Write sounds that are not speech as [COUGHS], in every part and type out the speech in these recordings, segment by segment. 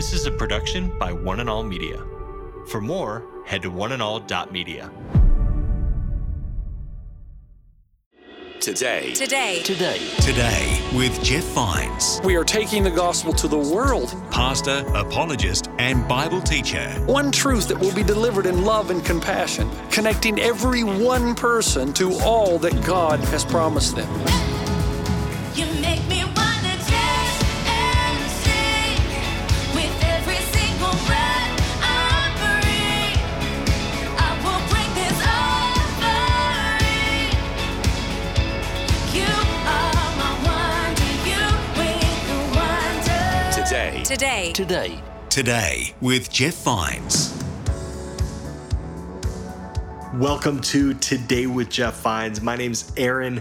This is a production by One and All Media. For more, head to oneandall.media. Today. Today. Today. Today with Jeff Vines, We are taking the gospel to the world. pastor, apologist, and Bible teacher. One truth that will be delivered in love and compassion, connecting every one person to all that God has promised them. Today. Today. Today. Today with Jeff Vines. Welcome to Today with Jeff Vines. My name's Aaron.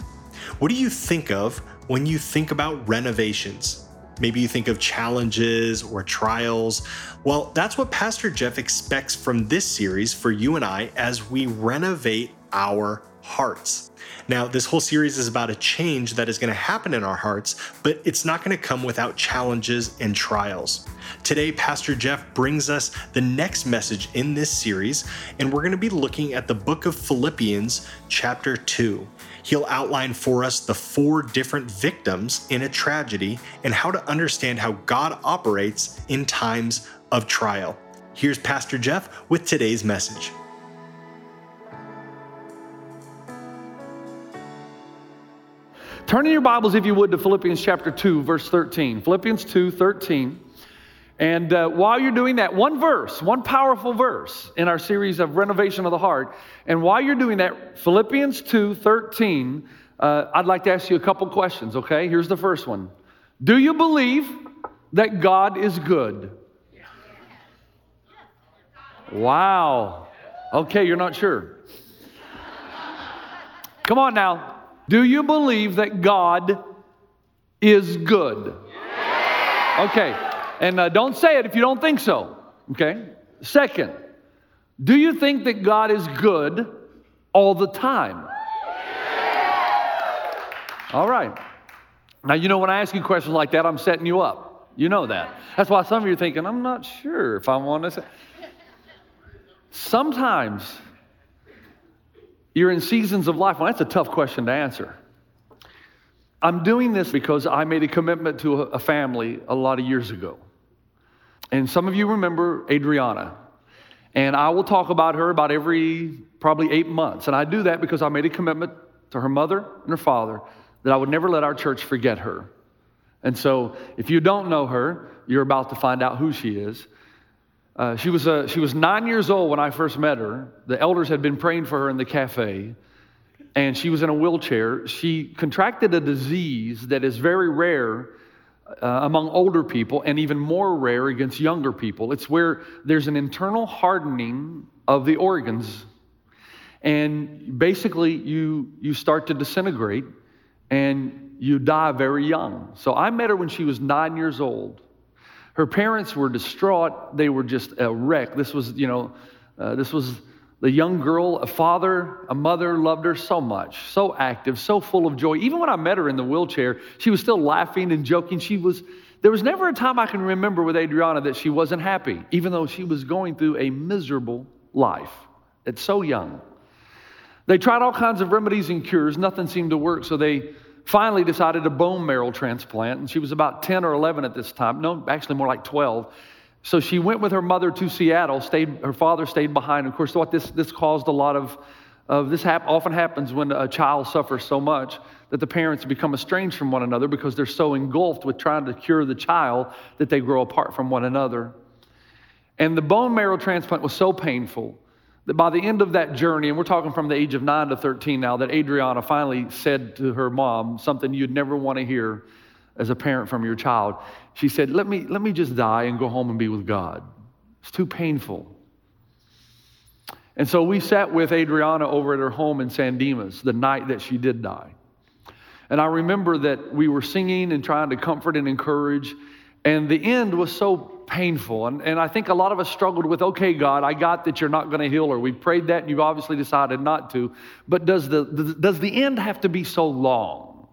What do you think of when you think about renovations? Maybe you think of challenges or trials. Well, that's what Pastor Jeff expects from this series for you and I as we renovate our hearts. Now, this whole series is about a change that is going to happen in our hearts, but it's not going to come without challenges and trials. Today, Pastor Jeff brings us the next message in this series, and we're going to be looking at the book of Philippians, chapter 2. He'll outline for us the four different victims in a tragedy and how to understand how God operates in times of trial. Here's Pastor Jeff with today's message. Turn in your Bibles, if you would, to Philippians chapter 2, verse 13. Philippians 2, 13. And uh, while you're doing that, one verse, one powerful verse in our series of renovation of the heart. And while you're doing that, Philippians 2, 13, uh, I'd like to ask you a couple questions, okay? Here's the first one Do you believe that God is good? Wow. Okay, you're not sure. Come on now. Do you believe that God is good? Okay. And uh, don't say it if you don't think so. Okay. Second, do you think that God is good all the time? All right. Now, you know, when I ask you questions like that, I'm setting you up. You know that. That's why some of you are thinking, I'm not sure if I want to say. Sometimes you're in seasons of life. Well, that's a tough question to answer. I'm doing this because I made a commitment to a family a lot of years ago. And some of you remember Adriana. And I will talk about her about every probably eight months. And I do that because I made a commitment to her mother and her father that I would never let our church forget her. And so if you don't know her, you're about to find out who she is. Uh, she, was, uh, she was nine years old when I first met her. The elders had been praying for her in the cafe, and she was in a wheelchair. She contracted a disease that is very rare uh, among older people and even more rare against younger people. It's where there's an internal hardening of the organs, and basically you, you start to disintegrate and you die very young. So I met her when she was nine years old. Her parents were distraught. They were just a wreck. This was, you know, uh, this was the young girl. A father, a mother loved her so much, so active, so full of joy. Even when I met her in the wheelchair, she was still laughing and joking. She was, there was never a time I can remember with Adriana that she wasn't happy, even though she was going through a miserable life at so young. They tried all kinds of remedies and cures, nothing seemed to work, so they finally decided a bone marrow transplant. And she was about 10 or 11 at this time. No, actually more like 12. So she went with her mother to Seattle, stayed, her father stayed behind. Of course, what this, this caused a lot of, of this hap- often happens when a child suffers so much that the parents become estranged from one another because they're so engulfed with trying to cure the child that they grow apart from one another. And the bone marrow transplant was so painful that by the end of that journey, and we're talking from the age of 9 to 13 now, that Adriana finally said to her mom something you'd never want to hear as a parent from your child. She said, let me, let me just die and go home and be with God. It's too painful. And so we sat with Adriana over at her home in San Dimas the night that she did die. And I remember that we were singing and trying to comfort and encourage, and the end was so painful. And, and I think a lot of us struggled with, okay, God, I got that you're not going to heal her. We prayed that, and you've obviously decided not to. But does the, the, does the end have to be so long?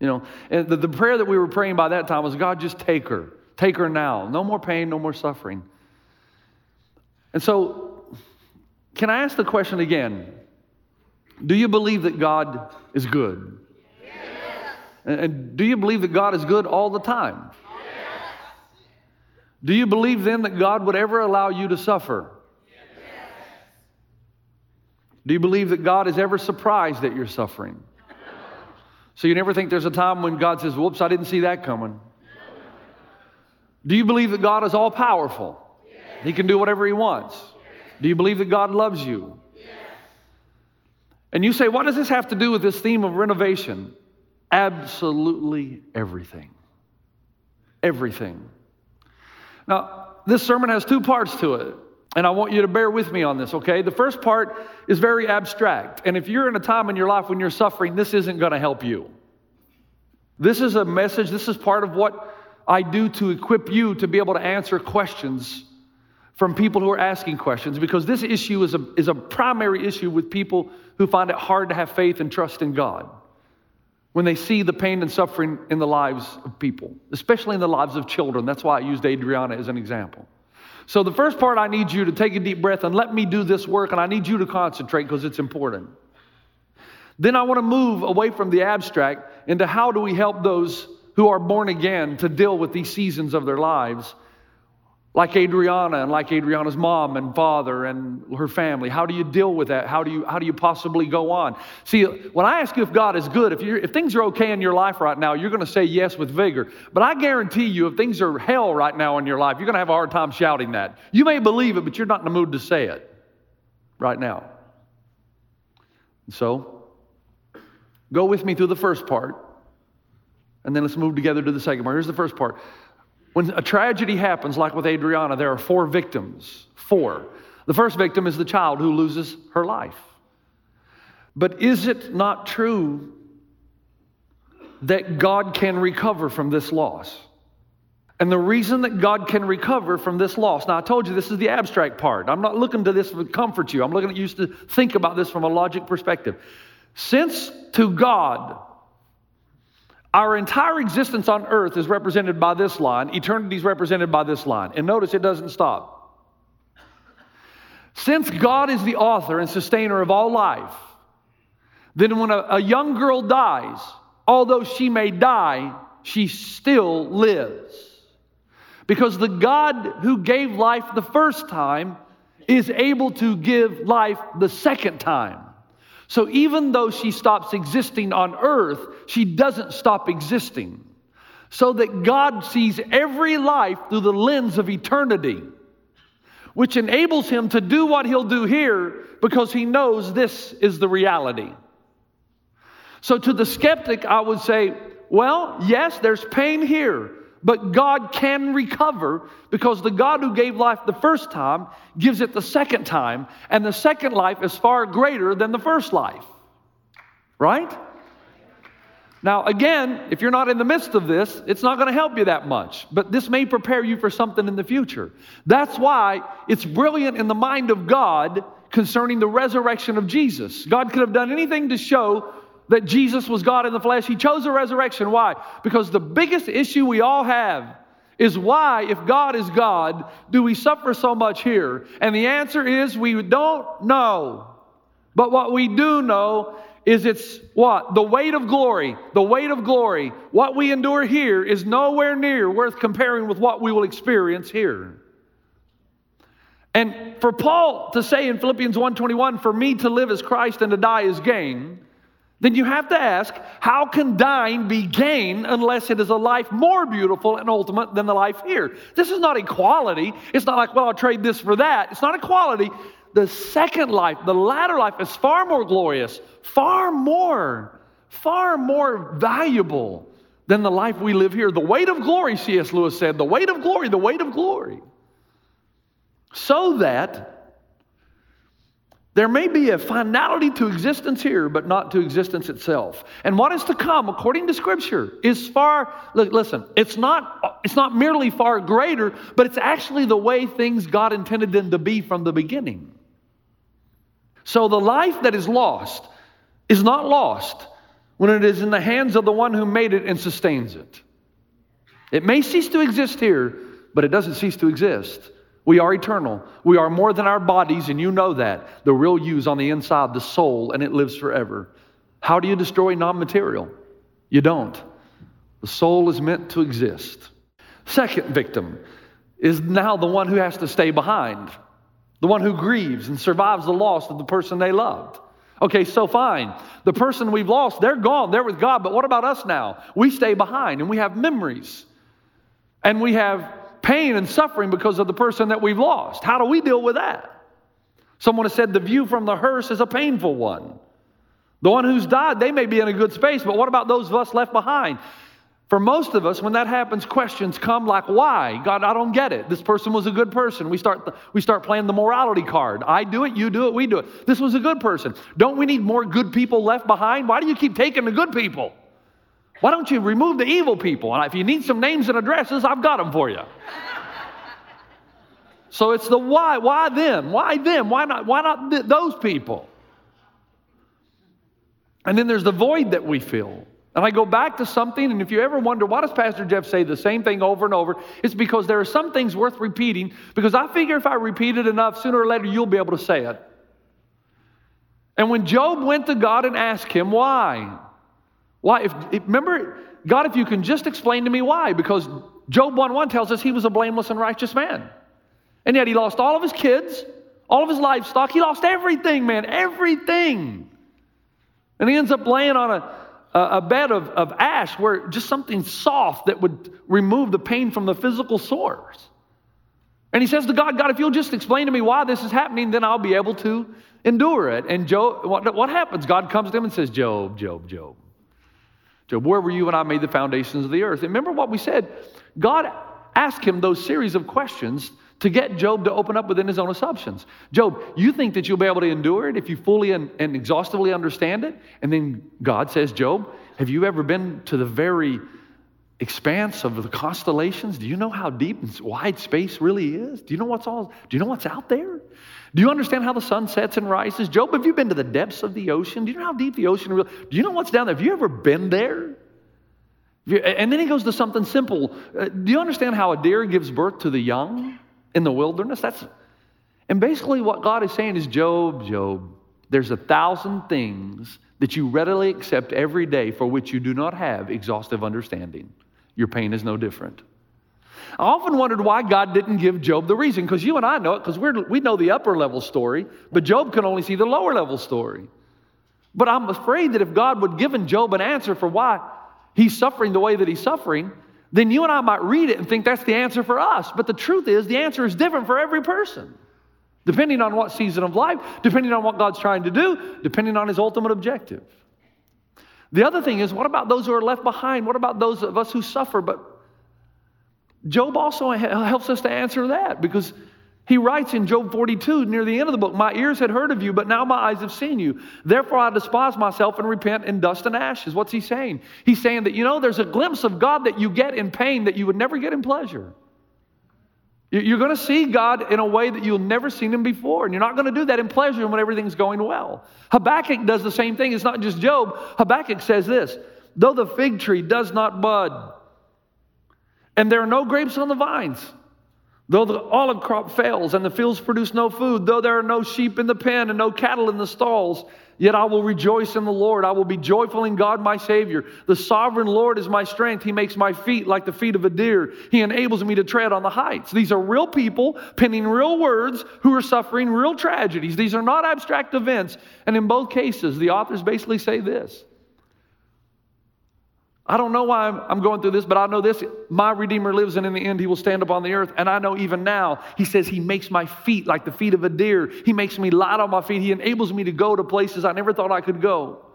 You know, and the, the prayer that we were praying by that time was, God, just take her. Take her now. No more pain, no more suffering. And so, can I ask the question again? Do you believe that God is good? And- And do you believe that God is good all the time? Do you believe then that God would ever allow you to suffer? Do you believe that God is ever surprised at your suffering? So you never think there's a time when God says, Whoops, I didn't see that coming. Do you believe that God is all powerful? He can do whatever He wants. Do you believe that God loves you? And you say, What does this have to do with this theme of renovation? Absolutely everything. Everything. Now, this sermon has two parts to it, and I want you to bear with me on this, okay? The first part is very abstract, and if you're in a time in your life when you're suffering, this isn't going to help you. This is a message, this is part of what I do to equip you to be able to answer questions from people who are asking questions, because this issue is a, is a primary issue with people who find it hard to have faith and trust in God when they see the pain and suffering in the lives of people, especially in the lives of children. That's why I used Adriana as an example. So, the first part, I need you to take a deep breath and let me do this work, and I need you to concentrate because it's important. Then I want to move away from the abstract into how do we help those who are born again to deal with these seasons of their lives, like Adriana and like Adriana's mom and father and her family. How do you deal with that? How do you, how do you possibly go on? See, when I ask you if God is good, if, you're, if things are okay in your life right now, you're going to say yes with vigor. But I guarantee you, if things are hell right now in your life, you're going to have a hard time shouting that. You may believe it, but you're not in the mood to say it right now. So, go with me through the first part, and then let's move together to the second part. Here's the first part. When a tragedy happens, like with Adriana, there are four victims. Four. The first victim is the child who loses her life. But is it not true that God can recover from this loss? And the reason that God can recover from this loss, now I told you this is the abstract part. I'm not looking to this to comfort you. I'm looking at you to think about this from a logic perspective. Since to God, our entire existence on earth is represented by this line, eternity is represented by this line. And notice it doesn't stop. Since God is the author and sustainer of all life, then when a, a young girl dies, although she may die, she still lives. Because the God who gave life the first time is able to give life the second time. So even though she stops existing on earth, she doesn't stop existing. So that God sees every life through the lens of eternity, which enables him to do what he'll do here because he knows this is the reality. So to the skeptic, I would say, well, yes, there's pain here, but God can recover because the God who gave life the first time gives it the second time, and the second life is far greater than the first life. Right? Now, again, if you're not in the midst of this, it's not going to help you that much, but this may prepare you for something in the future. That's why it's brilliant in the mind of God concerning the resurrection of Jesus. God could have done anything to show that Jesus was God in the flesh. He chose the resurrection. Why? Because the biggest issue we all have is why, if God is God, do we suffer so much here? And the answer is we don't know. But what we do know is it's what? The weight of glory. The weight of glory. What we endure here is nowhere near worth comparing with what we will experience here. And for Paul to say in Philippians 1:21, for me to live is Christ and to die is gain, then you have to ask, how can dying be gain unless it is a life more beautiful and ultimate than the life here? This is not equality. It's not like, well, I'll trade this for that. It's not equality. The second life, the latter life, is far more glorious, far more, far more valuable than the life we live here. The weight of glory, C.S. Lewis said, the weight of glory, the weight of glory. So that there may be a finality to existence here, but not to existence itself. And what is to come, according to Scripture, is far, look, listen, it's not, it's not merely far greater, but it's actually the way things God intended them to be from the beginning. So the life that is lost is not lost when it is in the hands of the one who made it and sustains it. It may cease to exist here, but it doesn't cease to exist. We are eternal. We are more than our bodies, and you know that. The real you is on the inside, the soul, and it lives forever. How do you destroy non material? You don't. The soul is meant to exist. Second victim is now the one who has to stay behind, the one who grieves and survives the loss of the person they loved. Okay, so fine. The person we've lost, they're gone, they're with God, but what about us now? We stay behind and we have memories and we have pain and suffering because of the person that we've lost. How do we deal with that? Someone has said the view from the hearse is a painful one. The one who's died, they may be in a good space, but what about those of us left behind? For most of us, when that happens, questions come like, why? God, I don't get it. This person was a good person. We start, we start playing the morality card. I do it, you do it, we do it. This was a good person. Don't we need more good people left behind? Why do you keep taking the good people? Why don't you remove the evil people? And if you need some names and addresses, I've got them for you. So it's the why. Why them? Why them? Why not? Why not th- those people? And then there's the void that we fill. And I go back to something, and if you ever wonder, why does Pastor Jeff say the same thing over and over? It's because there are some things worth repeating, because I figure if I repeat it enough, sooner or later you'll be able to say it. And when Job went to God and asked him, why? Why? If, remember, God, if you can just explain to me why, because Job 1 1 tells us he was a blameless and righteous man. And yet he lost all of his kids, all of his livestock. He lost everything, man, everything. And he ends up laying on a, a, a bed of, of ash where just something soft that would remove the pain from the physical sores. And he says to God, God, if you'll just explain to me why this is happening, then I'll be able to endure it. And Job, what, what happens? God comes to him and says, Job, Job, Job. Job, where were you when I made the foundations of the earth? And remember what we said? God asked him those series of questions to get Job to open up within his own assumptions. Job, you think that you'll be able to endure it if you fully and, and exhaustively understand it? And then God says, Job, have you ever been to the very expanse of the constellations? Do you know how deep and wide space really is? Do you know what's all do you know what's out there? Do you understand how the sun sets and rises? Job, have you been to the depths of the ocean? Do you know how deep the ocean really? Do you know what's down there? Have you ever been there? You- And then he goes to something simple. Uh, Do you understand how a deer gives birth to the young in the wilderness? That's and basically what God is saying is, Job, Job, there's a thousand things that you readily accept every day for which you do not have exhaustive understanding. Your pain is no different. I often wondered why God didn't give Job the reason, because you and I know it, because we know the upper level story, but Job can only see the lower level story. But I'm afraid that if God would given Job an answer for why he's suffering the way that he's suffering, then you and I might read it and think that's the answer for us. But the truth is, the answer is different for every person, depending on what season of life, depending on what God's trying to do, depending on his ultimate objective. The other thing is, what about those who are left behind? What about those of us who suffer? But Job also helps us to answer that because he writes in Job 42, near the end of the book, My ears had heard of you, but now my eyes have seen you. Therefore I despise myself and repent in dust and ashes. What's he saying? He's saying that, you know, there's a glimpse of God that you get in pain that you would never get in pleasure. You- You're going to see God in a way that you've never seen him before, and you're not going to do that in pleasure when everything's going well. Habakkuk does the same thing. It's not just Job. Habakkuk says this Though the fig tree does not bud, and there are no grapes on the vines. Though the olive crop fails and the fields produce no food, though there are no sheep in the pen and no cattle in the stalls, yet I will rejoice in the Lord. I will be joyful in God my Savior. The sovereign Lord is my strength. He makes my feet like the feet of a deer. He enables me to tread on the heights. These are real people penning real words who are suffering real tragedies. These are not abstract events. And in both cases, the authors basically say this I don't know why I'm, I'm going through this, but I know this. My Redeemer lives, and in the end, he will stand upon the earth. And I know even now, he says, He makes my feet like the feet of a deer. He makes me light on my feet. He enables me to go to places I never thought I could go.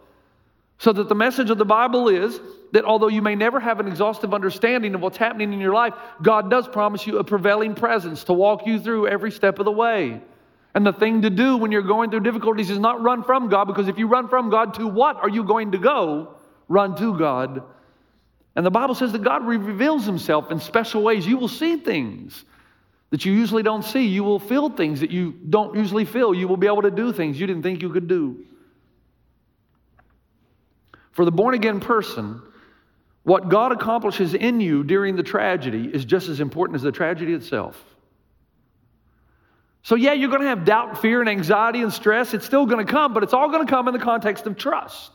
So that the message of the Bible is that although you may never have an exhaustive understanding of what's happening in your life, God does promise you a prevailing presence to walk you through every step of the way. And the thing to do when you're going through difficulties is not run from God, because if you run from God, to what are you going to go? Run to God. And the Bible says that God reveals himself in special ways. You will see things that you usually don't see. You will feel things that you don't usually feel. You will be able to do things you didn't think you could do. For the born again person, What God accomplishes in you during the tragedy is just as important as the tragedy itself. So, yeah, you're going to have doubt, fear, and anxiety and stress. It's still going to come, but it's all going to come in the context of trust.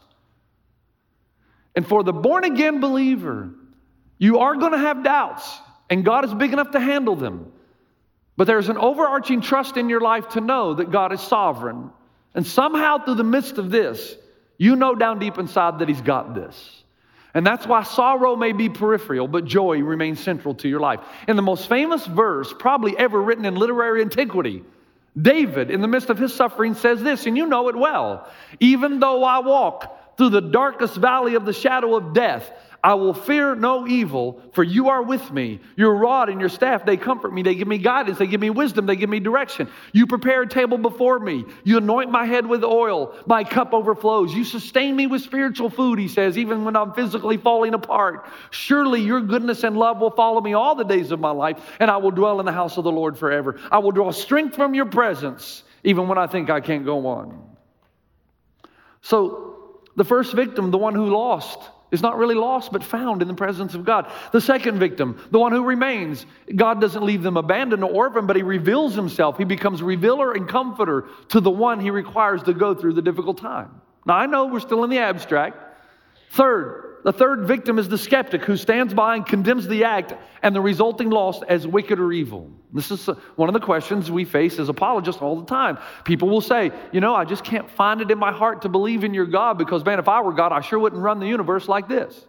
And for the born again believer, you are going to have doubts, and God is big enough to handle them. But there's an overarching trust in your life to know that God is sovereign. And somehow, through the midst of this, you know down deep inside that He's got this. And that's why sorrow may be peripheral, but joy remains central to your life. In the most famous verse, probably ever written in literary antiquity, David, in the midst of his suffering, says this, and you know it well Even though I walk through the darkest valley of the shadow of death, I will fear no evil, for you are with me. Your rod and your staff, they comfort me. They give me guidance. They give me wisdom. They give me direction. You prepare a table before me. You anoint my head with oil. My cup overflows. You sustain me with spiritual food, he says, even when I'm physically falling apart. Surely your goodness and love will follow me all the days of my life, and I will dwell in the house of the Lord forever. I will draw strength from your presence, even when I think I can't go on. So, the first victim, the one who lost, is not really lost, but found in the presence of God. The second victim, the one who remains, God doesn't leave them abandoned or orphaned, but He reveals Himself. He becomes revealer and comforter to the one He requires to go through the difficult time. Now, I know we're still in the abstract. Third, the third victim is the skeptic who stands by and condemns the act and the resulting loss as wicked or evil. This is uh, one of the questions we face as apologists all the time. People will say, You know, I just can't find it in my heart to believe in your God because, man, if I were God, I sure wouldn't run the universe like this.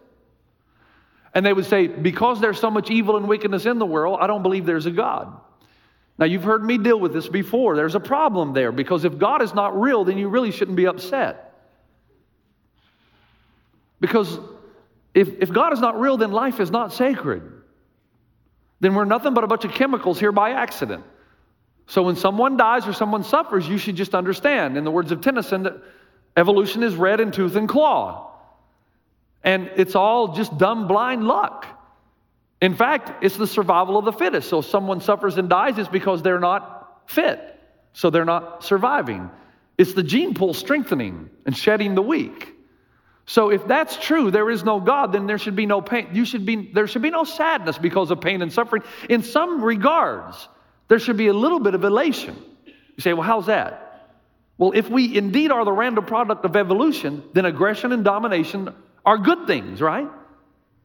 And they would say, Because there's so much evil and wickedness in the world, I don't believe there's a God. Now, you've heard me deal with this before. There's a problem there because if God is not real, then you really shouldn't be upset. Because if, if God is not real, then life is not sacred. Then we're nothing but a bunch of chemicals here by accident. So when someone dies or someone suffers, you should just understand, in the words of Tennyson, that evolution is red in tooth and claw. And it's all just dumb, blind luck. In fact, it's the survival of the fittest. So if someone suffers and dies, it's because they're not fit. So they're not surviving. It's the gene pool strengthening and shedding the weak. So if that's true, there is no God, then there should be no pain. You should be, there should be no sadness because of pain and suffering. In some regards, there should be a little bit of elation. You say, well, how's that? Well, if we indeed are the random product of evolution, then aggression and domination are good things, right?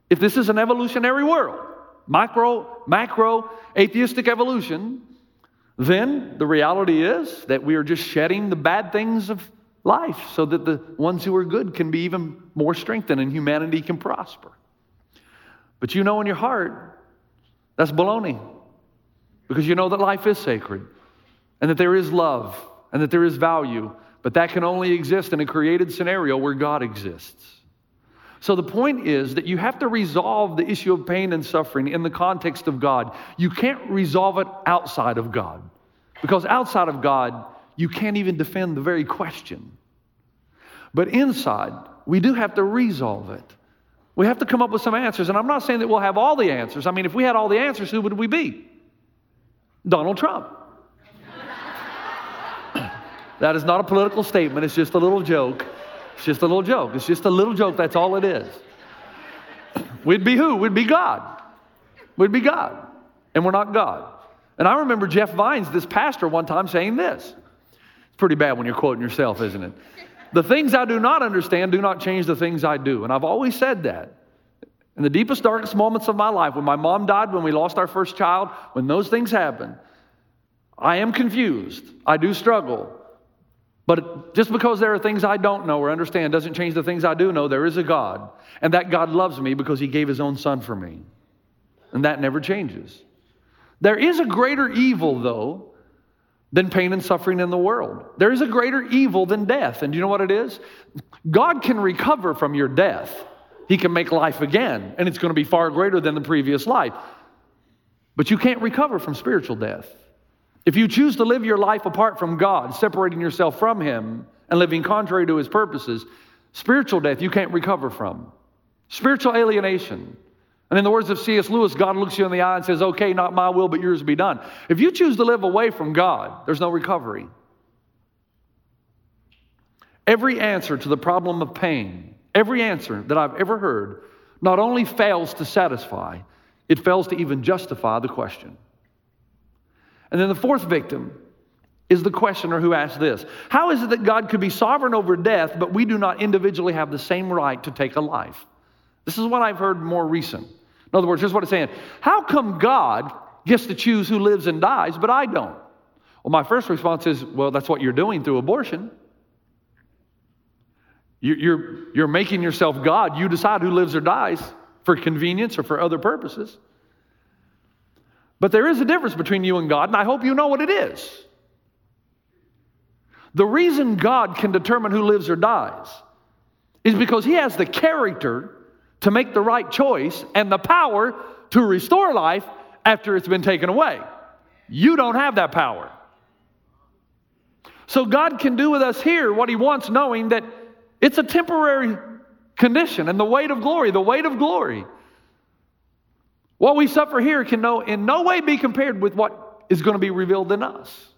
If this is an evolutionary world, micro, macro, atheistic evolution, then the reality is that we are just shedding the bad things of life so that the ones who are good can be even more strengthened and humanity can prosper. But you know in your heart, that's baloney. Because you know that life is sacred and that there is love and that there is value, but that can only exist in a created scenario where God exists. So the point is that you have to resolve the issue of pain and suffering in the context of God. You can't resolve it outside of God. Because outside of God, you can't even defend the very question. But inside, we do have to resolve it. We have to come up with some answers. And I'm not saying that we'll have all the answers. I mean, if we had all the answers, who would we be? Donald Trump. [COUGHS] that is not a political statement, it's just a little joke. It's just a little joke. It's just a little joke, that's all it is. [COUGHS] We'd be who? We'd be God. We'd be God. And we're not God. And I remember Jeff Vines, this pastor, one time saying this. It's pretty bad when you're quoting yourself, isn't it? The things I do not understand do not change the things I do. And I've always said that. In the deepest, darkest moments of my life, when my mom died, when we lost our first child, when those things happen, I am confused. I do struggle. But just because there are things I don't know or understand doesn't change the things I do know. There is a God. And that God loves me because he gave his own son for me. And that never changes. There is a greater evil, though, than pain and suffering in the world. There is a greater evil than death. And do you know what it is? God can recover from your death, He can make life again, and it's going to be far greater than the previous life. But you can't recover from spiritual death. If you choose to live your life apart from God, separating yourself from Him and living contrary to His purposes, spiritual death you can't recover from. Spiritual alienation, and in the words of C.S. Lewis, God looks you in the eye and says, Okay, not my will, but yours be done. If you choose to live away from God, there's no recovery. Every answer to the problem of pain, every answer that I've ever heard not only fails to satisfy, it fails to even justify the question. And then the fourth victim is the questioner who asks this How is it that God could be sovereign over death, but we do not individually have the same right to take a life? This is what I've heard more recent. In other words, here's what it's saying How come God gets to choose who lives and dies, but I don't? Well, my first response is, Well, that's what you're doing through abortion. You- You're, you're making yourself God. You decide who lives or dies for convenience or for other purposes. But there is a difference between you and God, and I hope you know what it is. The reason God can determine who lives or dies is because He has the character to make the right choice and the power to restore life after it's been taken away. You don't have that power. So God can do with us here what He wants, knowing that it's a temporary condition and the weight of glory, the weight of glory. What we suffer here can no, in no way be compared with what is going to be revealed in us.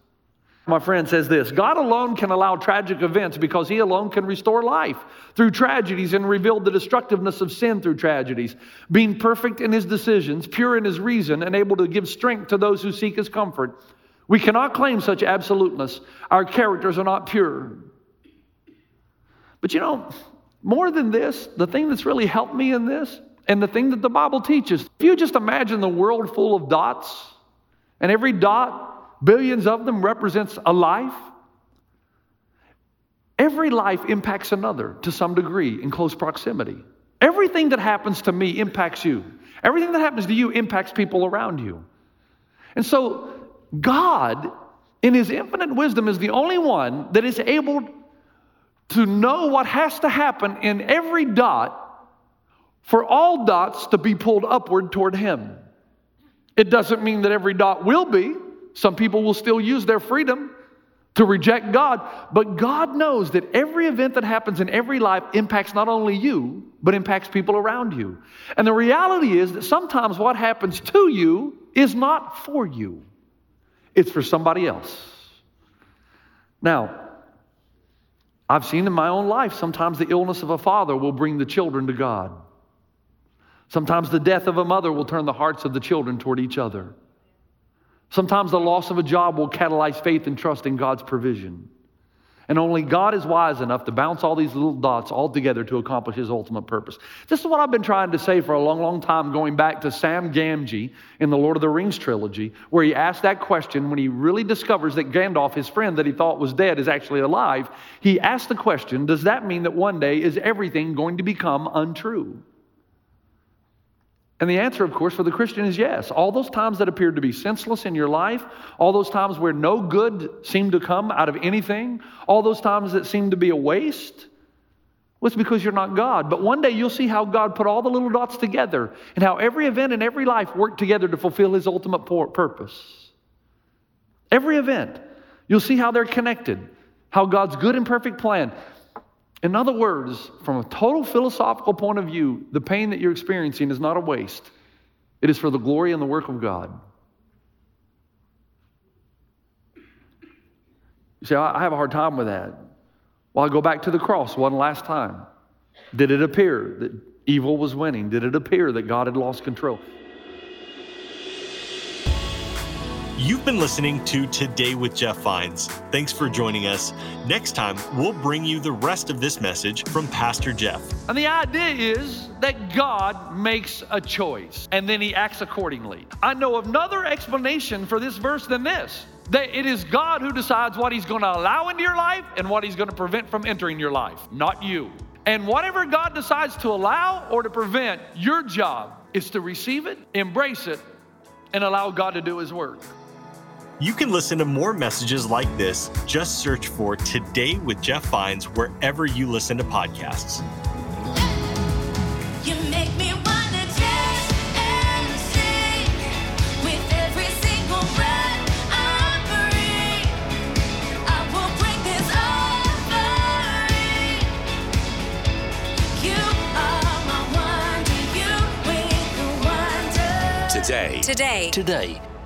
My friend says this God alone can allow tragic events because He alone can restore life through tragedies and reveal the destructiveness of sin through tragedies. Being perfect in His decisions, pure in His reason, and able to give strength to those who seek His comfort. We cannot claim such absoluteness. Our characters are not pure. But you know, more than this, the thing that's really helped me in this, and the thing that the Bible teaches, if you just imagine the world full of dots, and every dot, billions of them, represents a life, every life impacts another to some degree in close proximity. Everything that happens to me impacts you. Everything that happens to you impacts people around you. And so, God, in His infinite wisdom, is the only one that is able to know what has to happen in every dot for all dots to be pulled upward toward Him. It doesn't mean that every dot will be. Some people will still use their freedom to reject God, but God knows that every event that happens in every life impacts not only you, but impacts people around you. And the reality is that sometimes what happens to you is not for you, it's for somebody else. Now, I've seen in my own life sometimes the illness of a father will bring the children to God. Sometimes the death of a mother will turn the hearts of the children toward each other. Sometimes the loss of a job will catalyze faith and trust in God's provision. And only God is wise enough to bounce all these little dots all together to accomplish His ultimate purpose. This is what I've been trying to say for a long, long time, going back to Sam Gamgee in the Lord of the Rings trilogy, where he asked that question when he really discovers that Gandalf, his friend that he thought was dead, is actually alive. He asked the question Does that mean that one day is everything going to become untrue? And the answer, of course, for the Christian is yes. All those times that appeared to be senseless in your life, all those times where no good seemed to come out of anything, all those times that seemed to be a waste, it's because you're not God. But one day you'll see how God put all the little dots together and how every event in every life worked together to fulfill His ultimate purpose. Every event. You'll see how they're connected, how God's good and perfect plan. In other words, from a total philosophical point of view, the pain that you're experiencing is not a waste. It is for the glory and the work of God. You say, I have a hard time with that. Well, I go back to the cross one last time. Did it appear that evil was winning? Did it appear that God had lost control? You've been listening to Today with Jeff Vines. Thanks for joining us. Next time, we'll bring you the rest of this message from Pastor Jeff. And the idea is that God makes a choice and then he acts accordingly. I know of another explanation for this verse than this that it is God who decides what he's going to allow into your life and what he's going to prevent from entering your life, not you. And whatever God decides to allow or to prevent, your job is to receive it, embrace it, and allow God to do his work. You can listen to more messages like this. Just search for Today with Jeff Vines wherever you listen to podcasts. You make me wanna dance and sing with every single breath I breathe. I will bring this offering. You are my wonder. You bring the wonder. Today. Today. Today.